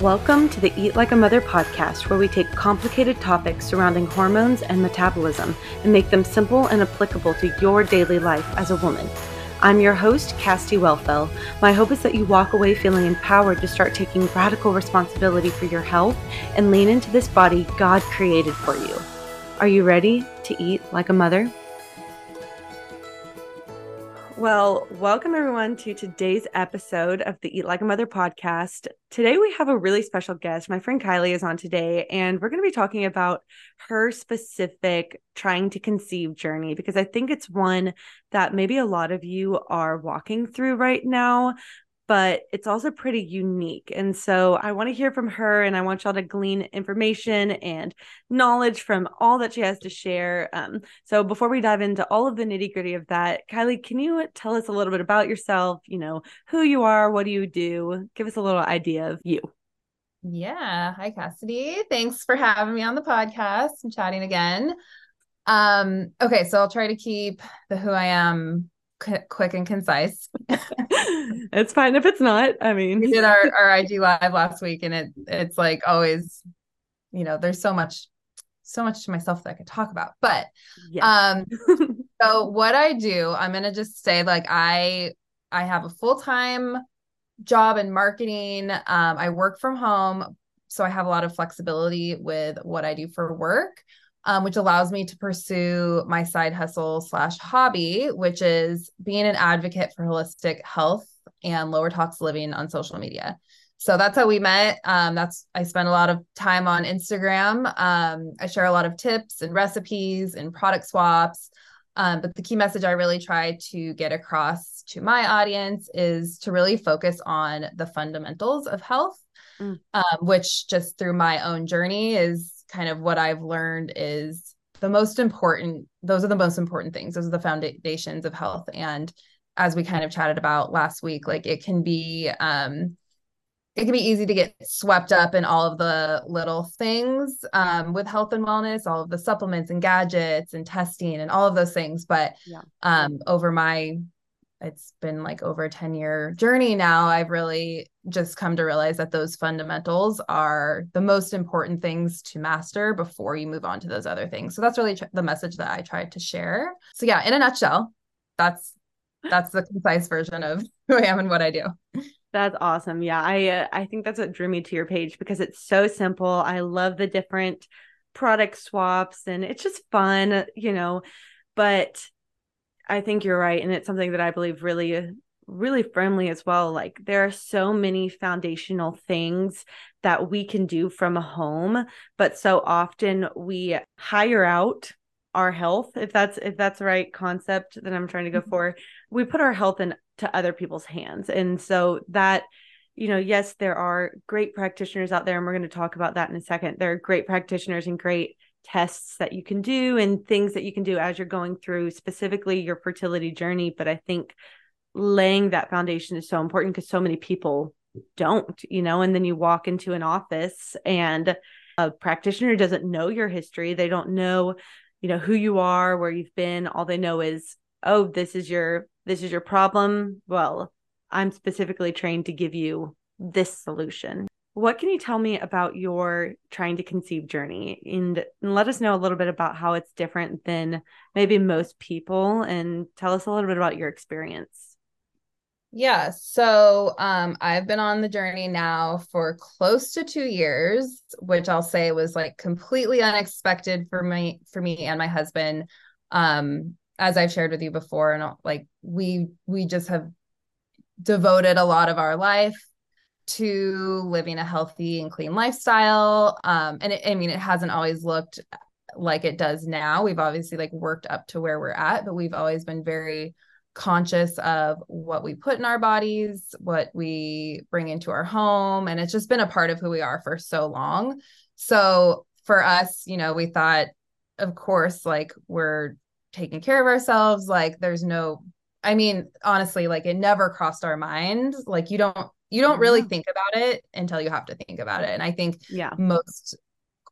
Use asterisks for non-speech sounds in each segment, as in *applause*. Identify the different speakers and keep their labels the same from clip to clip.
Speaker 1: Welcome to the Eat Like a Mother podcast, where we take complicated topics surrounding hormones and metabolism and make them simple and applicable to your daily life as a woman. I'm your host, Cassidy Woelfel. My hope is that you walk away feeling empowered to start taking radical responsibility for your health and lean into this body God created for you. Are you ready to eat like a mother? Well, welcome everyone to today's episode of the Eat Like a Mother podcast. Today we have a really special guest. My friend Kylie is on today, and we're going to be talking about her specific trying to conceive journey because I think it's one that maybe a lot of you are walking through right now but it's also pretty unique. And so I want to hear from her and I want y'all to glean information and knowledge from all that she has to share. Um, so before we dive into all of the nitty gritty of that, Kylie, can you tell us a little bit about yourself? You know, who you are, what do you do? Give us a little idea of you.
Speaker 2: Yeah. Hi, Cassidy. Thanks for having me on the podcast and chatting again. Um, okay, so I'll try to keep the who I am quick and concise. *laughs*
Speaker 1: it's fine if it's not. I mean,
Speaker 2: we did our, our IG live last week and it it's like always, you know, there's so much, so much to myself that I could talk about. But yeah. um *laughs* so what I do, I'm gonna just say like I I have a full-time job in marketing. Um, I work from home, so I have a lot of flexibility with what I do for work um, which allows me to pursue my side hustle slash hobby, which is being an advocate for holistic health and lower tox living on social media. So that's how we met. Um, that's I spend a lot of time on Instagram. Um, I share a lot of tips and recipes and product swaps. Um, but the key message I really try to get across to my audience is to really focus on the fundamentals of health, mm. um, which just through my own journey is kind of what I've learned is the most important, those are the most important things. Those are the foundations of health. And as we kind of chatted about last week, like it can be, um, it can be easy to get swept up in all of the little things um, with health and wellness, all of the supplements and gadgets and testing and all of those things. But yeah. um, over my it's been like over a 10 year journey now i've really just come to realize that those fundamentals are the most important things to master before you move on to those other things. So that's really tr- the message that i tried to share. So yeah in a nutshell that's that's the concise version of *laughs* who i am and what i do.
Speaker 1: That's awesome. Yeah i uh, i think that's what drew me to your page because it's so simple. I love the different product swaps and it's just fun you know but I think you're right. And it's something that I believe really, really firmly as well. Like there are so many foundational things that we can do from a home, but so often we hire out our health if that's if that's the right concept that i'm trying to go mm-hmm. for we put our health into other people's hands and so that you know yes there are great practitioners out there and we're going to talk about that in a second there are great practitioners and great tests that you can do and things that you can do as you're going through specifically your fertility journey but i think laying that foundation is so important because so many people don't you know and then you walk into an office and a practitioner doesn't know your history. They don't know you know who you are where you've been. All they know is oh this is your this is your problem. Well i'm specifically trained to give you this solution. What can you tell me about your trying to conceive journey? And, and, let us know a little bit about how it's different than maybe most people and tell us a little bit about your experience
Speaker 2: yeah so um, i've been on the journey now for close to two years which i'll say was like completely unexpected for me for me and my husband um, as i've shared with you before and like we we just have devoted a lot of our life to living a healthy and clean lifestyle. Um, and it, I mean, it hasn't always looked like it does now. We've obviously like worked up to where we're at, but we've always been very conscious of what we put in our bodies, what we bring into our home. And it's just been a part of who we are for so long. So for us, you know, we thought, of course, like we're taking care of ourselves. Like there's no, I mean, honestly, like it never crossed our mind. Like you don't you don't really think about it until you have to think about it and i think yeah most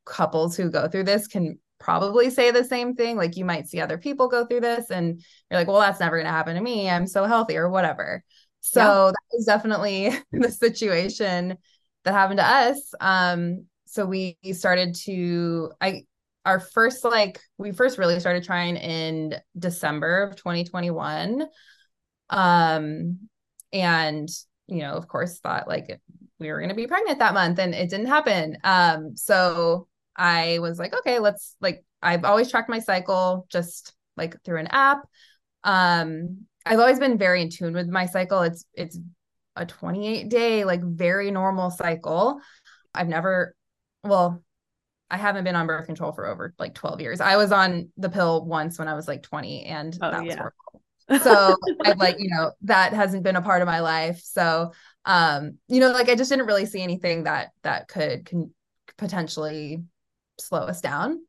Speaker 2: couples who go through this can probably say the same thing like you might see other people go through this and you're like well that's never going to happen to me i'm so healthy or whatever so yeah. that was definitely *laughs* the situation that happened to us. Um, so we started to I our first like we first really started trying in December of 2021. Um and you know, of course thought like we were going to be pregnant that month and it didn't happen. Um so I was like okay, let's like I've always tracked my cycle just like through an app. Um I've always been very in tune with my cycle. It's it's a 28 day like very normal cycle. I've never well I haven't been on birth control for over like 12 years. I was on the pill once when I was like 20 and oh, that was yeah. horrible. So I've like, you know, that hasn't been a part of my life. So um, you know, like I just didn't really see anything that that could can potentially slow us down.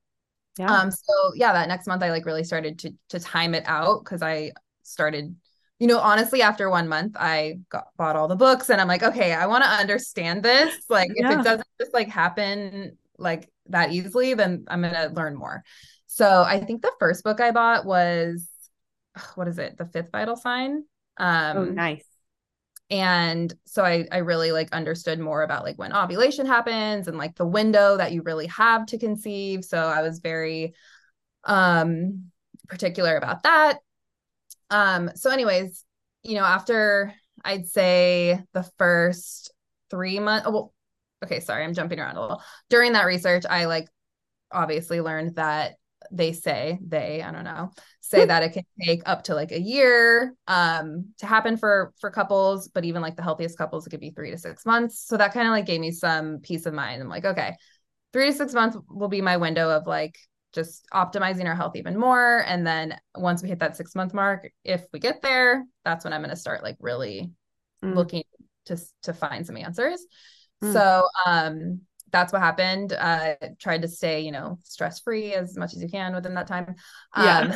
Speaker 2: Yeah. Um, so yeah, that next month I like really started to to time it out because I started you know, honestly, after one month, I got bought all the books and I'm like, okay, I want to understand this. Like, yeah. if it doesn't just like happen like that easily, then I'm going to learn more. So I think the first book I bought was, what is it? The fifth vital sign.
Speaker 1: Um, oh, nice.
Speaker 2: And so I, I really like understood more about like when ovulation happens and like the window that you really have to conceive. So I was very um particular about that um, so anyways, you know, after I'd say the first three months, oh, well, okay, sorry, I'm jumping around a little. During that research, I like obviously learned that they say they i don't know say that it can take up to like a year um to happen for for couples but even like the healthiest couples it could be three to six months so that kind of like gave me some peace of mind i'm like okay three to six months will be my window of like just optimizing our health even more. And then once we hit that six month mark, if we get there, that's when I'm going to start like really mm. looking to to find some answers. Mm. So um that's what happened. Uh tried to stay, you know, stress free as much as you can within that time.
Speaker 1: Yeah.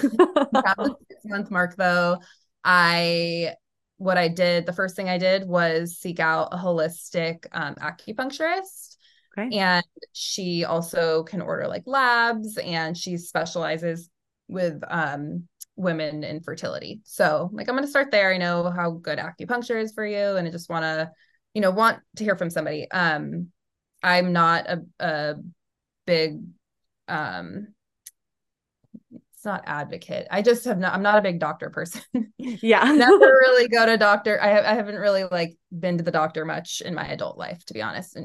Speaker 2: Um *laughs* six month mark though, I what I did, the first thing I did was seek out a holistic um, acupuncturist Okay. And she also can order like labs and she specializes with um, women in fertility. So like I'm going to start there. I know how good acupuncture is for you and I just want to you know want to hear from somebody. Um I'm not a a big um it's not advocate. I just have not, I'm not a big doctor person. *laughs*
Speaker 1: Yeah.
Speaker 2: Never *laughs* really go to doctor. I, have, I haven't really like been to the doctor much in my adult life, to be honest,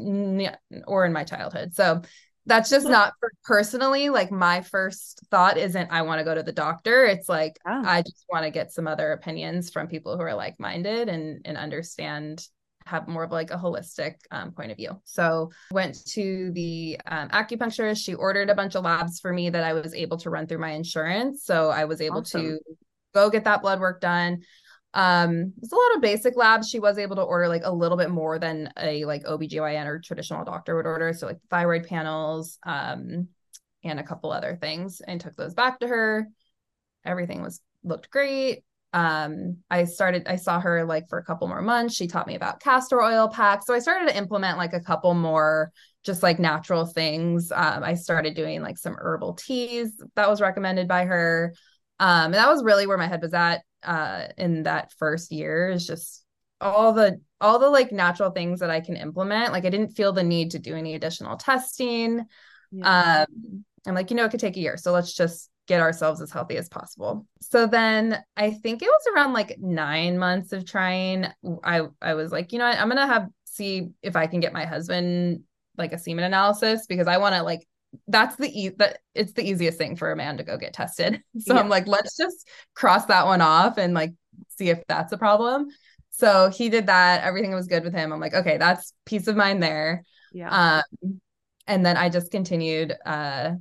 Speaker 2: or in my childhood. So that's just not for personally like my first thought isn't I want to go to the doctor. It's like, oh. I just want to get some other opinions from people who are like-minded and, and understand have more of like a holistic um, point of view. So went to the um, acupuncturist. She ordered a bunch of labs for me that I was able to run through my insurance. So I was able awesome. to go get that blood work done. Um, it's a lot of basic labs. She was able to order like a little bit more than a like OBGYN or traditional doctor would order. So like thyroid panels, um, and a couple other things and took those back to her. Everything was looked great um i started i saw her like for a couple more months. She taught me about castor oil packs. So i started to implement like a couple more just like natural things. Um i started doing like some herbal teas that was recommended by her. Um and that was really where my head was at uh in that first year is just all the all the like natural things that i can implement. Like i didn't feel the need to do any additional testing. Yeah. um i'm like you know it could take a year. So let's just get ourselves as healthy as possible. So then I think it was around like 9 months of trying I I was like, you know what, I'm going to have see if I can get my husband like a semen analysis because I want to like that's the e- that it's the easiest thing for a man to go get tested. *laughs* So yeah. I'm like, let's just cross that one off and like see if that's a problem. So he did that. Everything was good with him. I'm like, okay, that's peace of mind there.
Speaker 1: Yeah.
Speaker 2: Um, and then I just continued uh,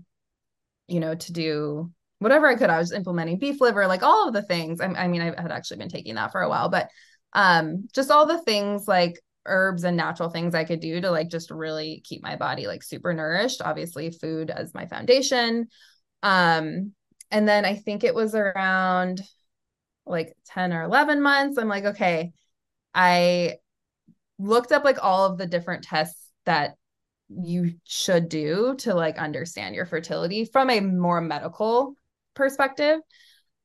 Speaker 2: you know, to do whatever I could. I was implementing beef liver, like all of the things. I, I mean, I had actually been taking that for a while, but um, just all the things like herbs and natural things I could do to like just really keep my body like super nourished. Obviously, food as my foundation. Um, and then I think it was around like 10 or 11 months. I'm like, okay, I looked up like all of the different tests that you should do to like understand your fertility from a more medical perspective.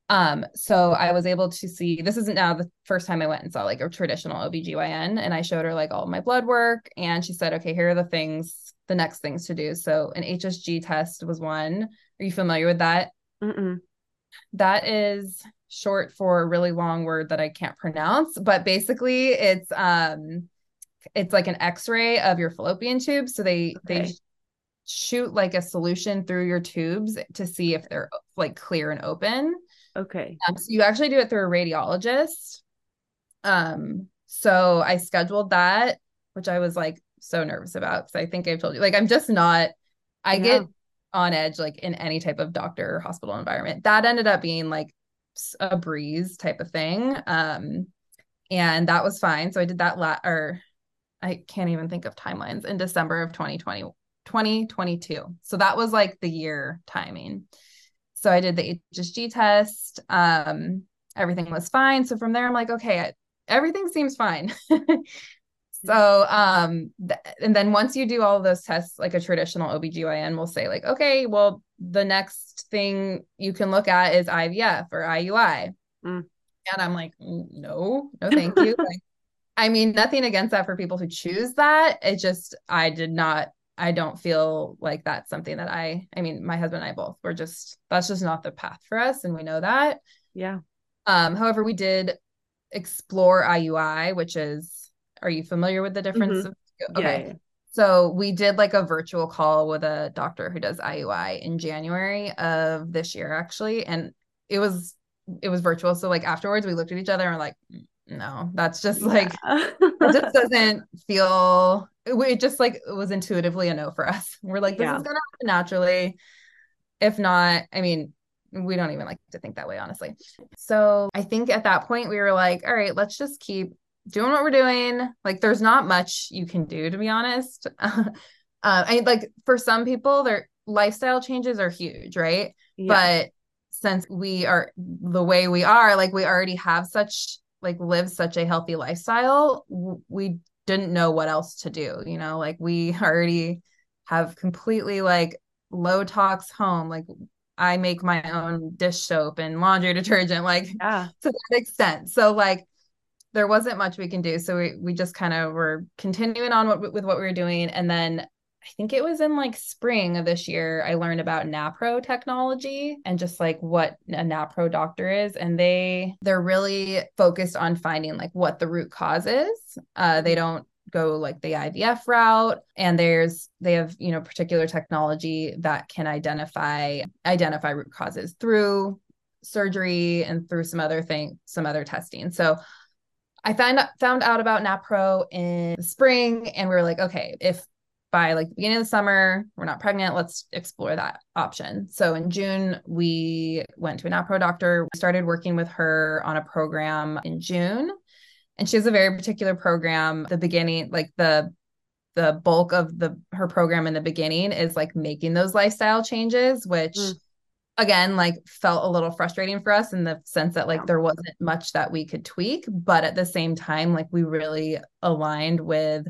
Speaker 2: Um, so I was able to see this isn't now the first time I went and saw like a traditional OBGYN and I showed her like all my blood work and she said, okay, here are the things, the next things to do. So an HSG test was one. Are you familiar with that? Mm-mm. That is short for a really long word that I can't pronounce, but basically it's um it's like an x-ray of your fallopian tube So they okay. they shoot like a solution through your tubes to see if they're like clear and open.
Speaker 1: Okay.
Speaker 2: Um, so you actually do it through a radiologist. Um, so I scheduled that, which I was like so nervous about because I think I've told you, like, I'm just not, I yeah. get on edge like in any type of doctor or hospital environment. That ended up being like a breeze type of thing. Um, and that was fine. So I did that la- or I can't even think of timelines in December of 2020, 2022. So that was like the year timing. So I did the HSG test. Um, everything was fine. So from there, I'm like, okay, everything seems fine. *laughs* so um th- and then once you do all those tests like a traditional OBGYN will say like okay well the next thing you can look at is IVF or IUI mm. and I'm like no no thank you *laughs* like, I mean nothing against that for people who choose that it just I did not I don't feel like that's something that I I mean my husband and I both were just that's just not the path for us and we know that.
Speaker 1: Yeah.
Speaker 2: Um however we did explore IUI which is are you familiar with the difference? Mm-hmm. Okay. Yeah. So we did like a virtual call with a doctor who does IUI in January of this year actually and it was it was virtual so like afterwards we looked at each other and we're like no that's just like yeah. it just doesn't feel it just like it was intuitively a no for us. *laughs* We're like, this yeah. is gonna happen naturally. If not, I mean, we don't even like to think that way, honestly. So I think at that point we were like, all right, let's just keep doing what we're doing. Like, there's not much you can do, to be honest. *laughs* uh, I like for some people, their lifestyle changes are huge, right? Yeah. But since we are the way we are, like we already have such like live such a healthy lifestyle, we didn't know what else to do you know like we already have completely like low tox home like i make my own dish soap and laundry *laughs* detergent like yeah. to that extent. So like there wasn't much we can do. So we, we just kind of were continuing on what, with what we were doing. And then I think it was in like spring of this year, I learned about NAPRO technology and just like what a NAPRO doctor is. And they they're really focused on finding like what the root cause is. Uh, they don't go like the IVF route and there's they have you know particular technology that can identify identify root causes through surgery and through some other thing some other testing so I found found out about NAPRO in spring and we were like okay if by like the beginning of the summer, we're not pregnant, let's explore that option. So in June, we went to an NAPRO doctor, we started working with her on a program in June. And she has a very particular program. The beginning, like the the bulk of the her program in the beginning is like making those lifestyle changes, which mm. again, like felt a little frustrating for us in the sense that like there wasn't much that we could tweak, but at the same time, like we really aligned with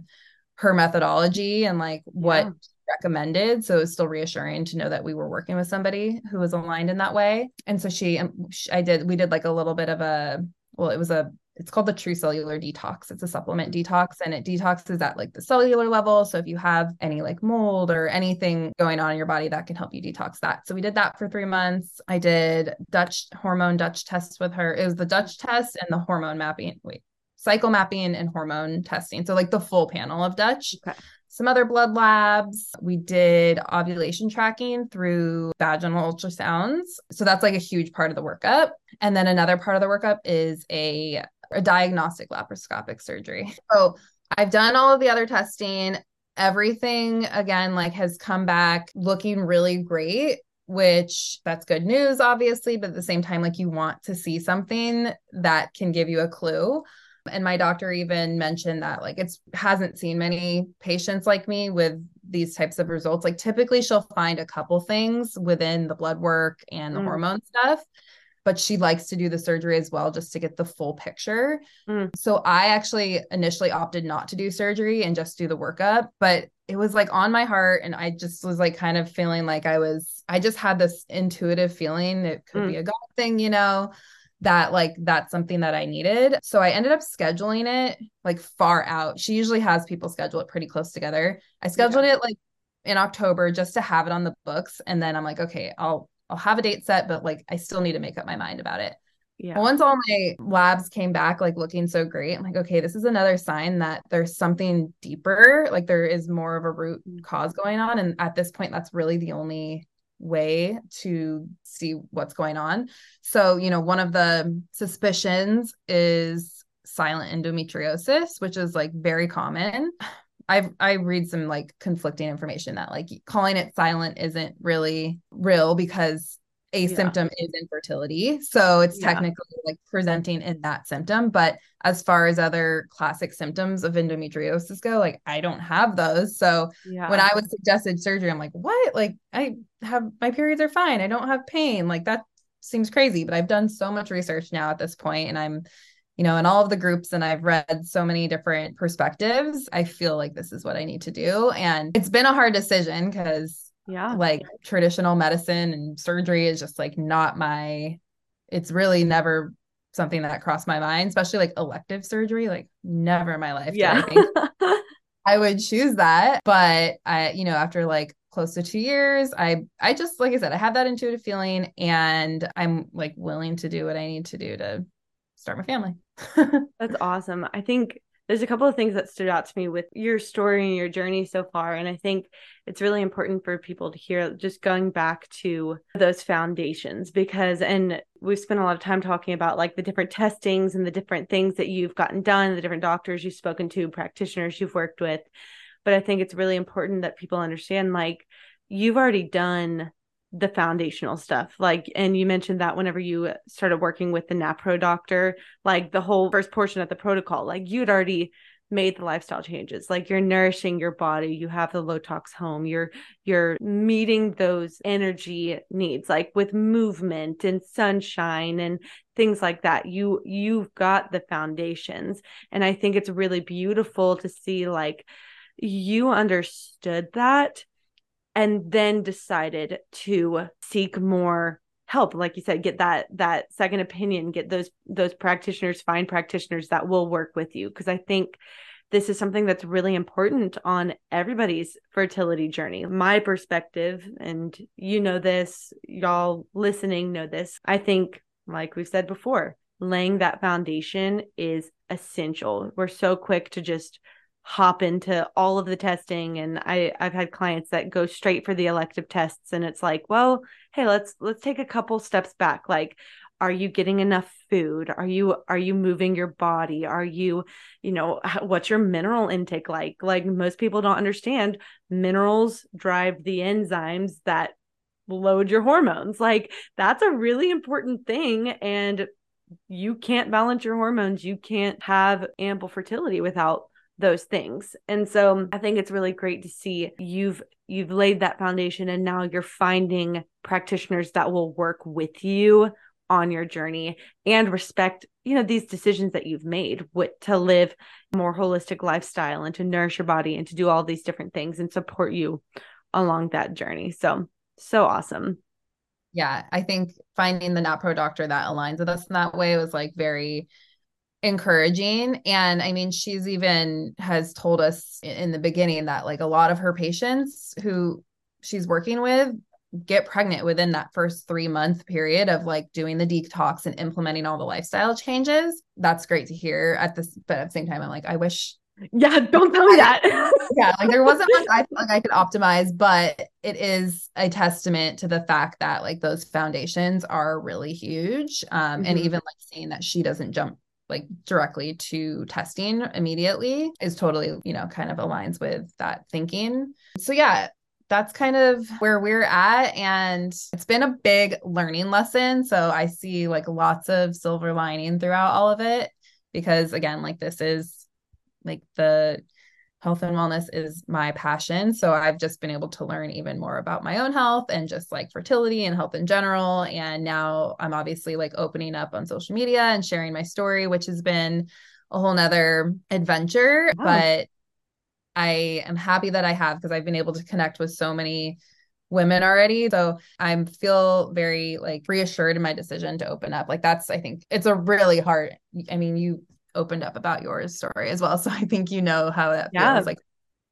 Speaker 2: her methodology and like what yeah. recommended. So it was still reassuring to know that we were working with somebody who was aligned in that way. And so she, um, she i did we did like a little bit of a well it was a it's called the true cellular detox. It's a supplement detox and it detoxes at like the cellular level. So if you have any like mold or anything going on in your body that can help you detox that. So we did that for three months. I did dutch hormone dutch tests with her. It was the dutch test and the hormone mapping wait cycle mapping and hormone testing. So, like the full panel of Dutch. Okay. Some other blood labs. We did ovulation tracking through vaginal ultrasounds. So, that's like a huge part of the workup. And then another part of the workup is a, a diagnostic laparoscopic surgery. So, I've done all of the other testing. Everything, again, like has come back looking really great which that's good news obviously but at the same time like you want to see something that can give you a clue and my doctor even mentioned that like it's hasn't seen many patients like me with these types of results. Like typically she'll find a couple things within the blood work and the mm. hormone stuff. but she likes to do the surgery as well just to get the full picture. Mm. So I actually initially opted not to do surgery and just do the workup, but it was like on my heart and I just was like kind of feeling like I was I just had this intuitive feeling it could mm. be a God thing, you know, that like that's something that I needed. So I ended up scheduling it like far out. She usually has people schedule it pretty close together. I scheduled yeah. it like in October just to have it on the books and then I'm like okay, I'll I'll have a date set, but like I still need to make up my mind about it. Yeah. Once all my labs came back like looking so great, I'm like, okay, this is another sign that there's something deeper, like there is more of a root mm. cause going on. And at this point, that's really the only way to see what's going on. So, you know, one of the suspicions is silent endometriosis, which is like very common. I've I read some like conflicting information that like calling it silent isn't really real because a yeah. symptom is infertility. So it's yeah. technically like presenting in that symptom. But as far as other classic symptoms of endometriosis go, like I don't have those. So yeah. when I was suggested surgery, I'm like, what? Like I have my periods are fine. I don't have pain. Like that seems crazy. But I've done so much research now at this point and I'm you know, in all of the groups and I've read so many different perspectives, I feel like this is what I need to do. And it's been a hard decision because yeah. like traditional medicine and surgery is just like not my it's really never something that crossed my mind especially like elective surgery like never in my life yeah. I, *laughs* I would choose that but i you know after like close to two years i i just like i said i have that intuitive feeling and i'm like willing to do what i need to do to start my family. *laughs*
Speaker 1: That's awesome. I think there's a couple of things that stood out to me with your story and your journey so far. And I think it's really important for people to hear just going back to those foundations because, and we've spent a lot of time talking about like the different testings and the different things that you've gotten done, the different doctors you've spoken to, practitioners you've worked with. But I think it's really important that people understand like you've already done the foundational stuff like and you mentioned that whenever you started working with the napro doctor like the whole first portion of the protocol like you'd already made the lifestyle changes like you're nourishing your body you have the low tox home you're you're meeting those energy needs like with movement and sunshine and things like that. You you've got the foundations. And i think it's really beautiful to see like you understood that and then decided to seek more help. Like you said get that that second opinion get those those practitioners find practitioners that will work with you. Because i think this is something that's really important on everybody's fertility journey. My perspective and you know this y'all listening know this i think like we've said before laying that foundation is essential. We're so quick to just hop into all of the testing and I I've had clients that go straight for the elective tests and it's like, well, hey, let's let's take a couple steps back. Like are you getting enough food? Are you are you moving your body? Are you, you know, what's your mineral intake like? Like most people don't understand minerals drive the enzymes that load your hormones. Like that's a really important thing and you can't balance your hormones. You can't have ample fertility without those things. And so I think it's really great to see you've you've laid that foundation and now you're finding practitioners that will work with you on your journey and respect you know these decisions that you've made with to live a more holistic lifestyle and to nourish your body and to do all these different things and support you along that journey so so awesome
Speaker 2: yeah i think finding the napro doctor that aligns with us in that way was like very encouraging. And i mean she's even has told us in the beginning that like a lot of her patients who she's working with get pregnant within that first 3 month period of like doing the detox and implementing all the lifestyle changes. That's great to hear at this but at the same time i'm like i wish
Speaker 1: yeah don't tell me that. *laughs*
Speaker 2: Yeah like there wasn't much i felt like i could optimize but it is a testament to the fact that like those foundations are really huge um mm-hmm. and even like seeing that she doesn't jump like directly to testing immediately is totally, you know, kind of aligns with that thinking. So, yeah, that's kind of where we're at. And it's been a big learning lesson. So, I see like lots of silver lining throughout all of it because, again, like this is like the health and wellness is my passion. So I've just been able to learn even more about my own health and just like fertility and health in general. And now I'm obviously like opening up on social media and sharing my story, which has been a whole nother adventure. Wow. But I am happy that I have because I've been able to connect with so many women already. So I feel very like reassured in my decision to open up. Like that's I think it's a really hard I mean you opened up about your story as well. *laughs* So I think you know how that yeah. feels like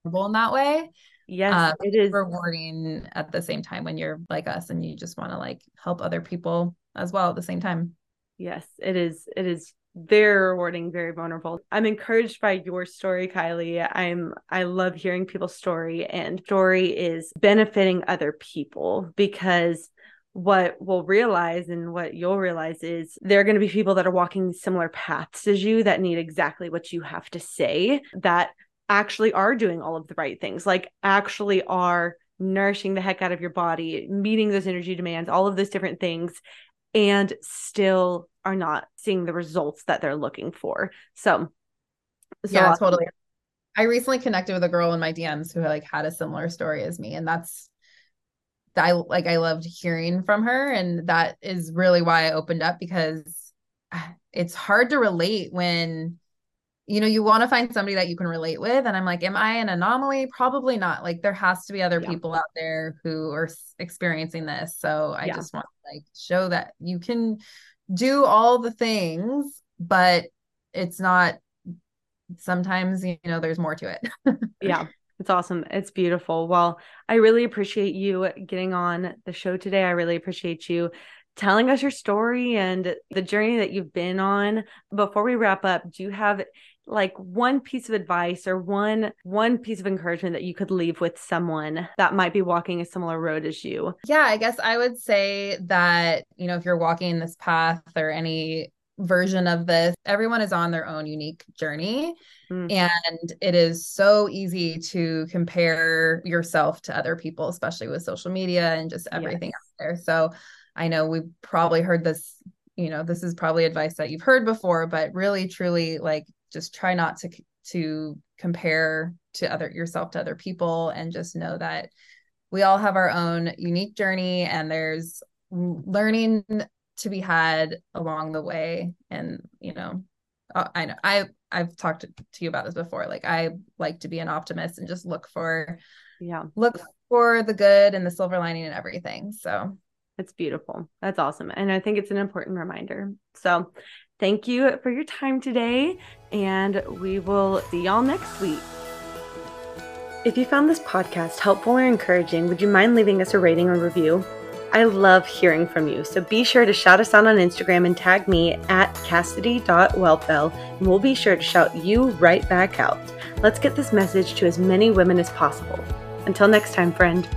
Speaker 2: in that way.
Speaker 1: Yes, um, it is
Speaker 2: rewarding at the same time when you're like us and you just want to like help other people as well at the same time.
Speaker 1: Yes, it is. It is very rewarding, very vulnerable. I'm encouraged by your story, Kylie. I'm I love hearing people's story and story is benefiting other people because what we'll realize and what you'll realize is there are going to be people that are walking similar paths as you that need exactly what you have to say that actually are doing all of the right things like actually are nourishing the heck out of your body meeting those energy demands all of those different things and still are not seeing the results that they're looking for. So,
Speaker 2: so yeah, awesome. totally. I recently connected with a girl in my DMs who like had a similar story as me, and that's I like I loved hearing from her, and that is really why I opened up because ah, it's hard to relate when you know you want to find somebody that you can relate with and i'm like am i an anomaly probably not like there has to be other yeah. people out there who are experiencing this so i yeah. just want to like show that you can do all the things but it's not sometimes you know there's more to it *laughs*
Speaker 1: yeah it's awesome. It's beautiful. Well i really appreciate you getting on the show today. I really appreciate you telling us your story and the journey that you've been on. Before we wrap up do you have like one piece of advice or one one piece of encouragement that you could leave with someone that might be walking a similar road as you?
Speaker 2: Yeah i guess i would say that you know if you're walking this path or any version of this everyone is on their own unique journey mm. and it is so easy to compare yourself to other people especially with social media and just everything yes. out there so i know we've probably heard this you know this is probably advice that you've heard before but really truly like just try not to to compare to other yourself to other people and just know that we all have our own unique journey and there's learning to be had along the way. And you know uh, i know i i've talked to you about this before. Like i like to be an optimist and just look for
Speaker 1: yeah.
Speaker 2: look for the good and the silver lining and everything. So
Speaker 1: it's beautiful. That's awesome. And i think it's an important reminder. So Thank you for your time today, and we will see y'all next week. If you found this podcast helpful or encouraging, would you mind leaving us a rating or review? I love hearing from you, so be sure to shout us out on Instagram and tag me at cassidy.woelfel, and we'll be sure to shout you right back out. Let's get this message to as many women as possible. Until next time, friend.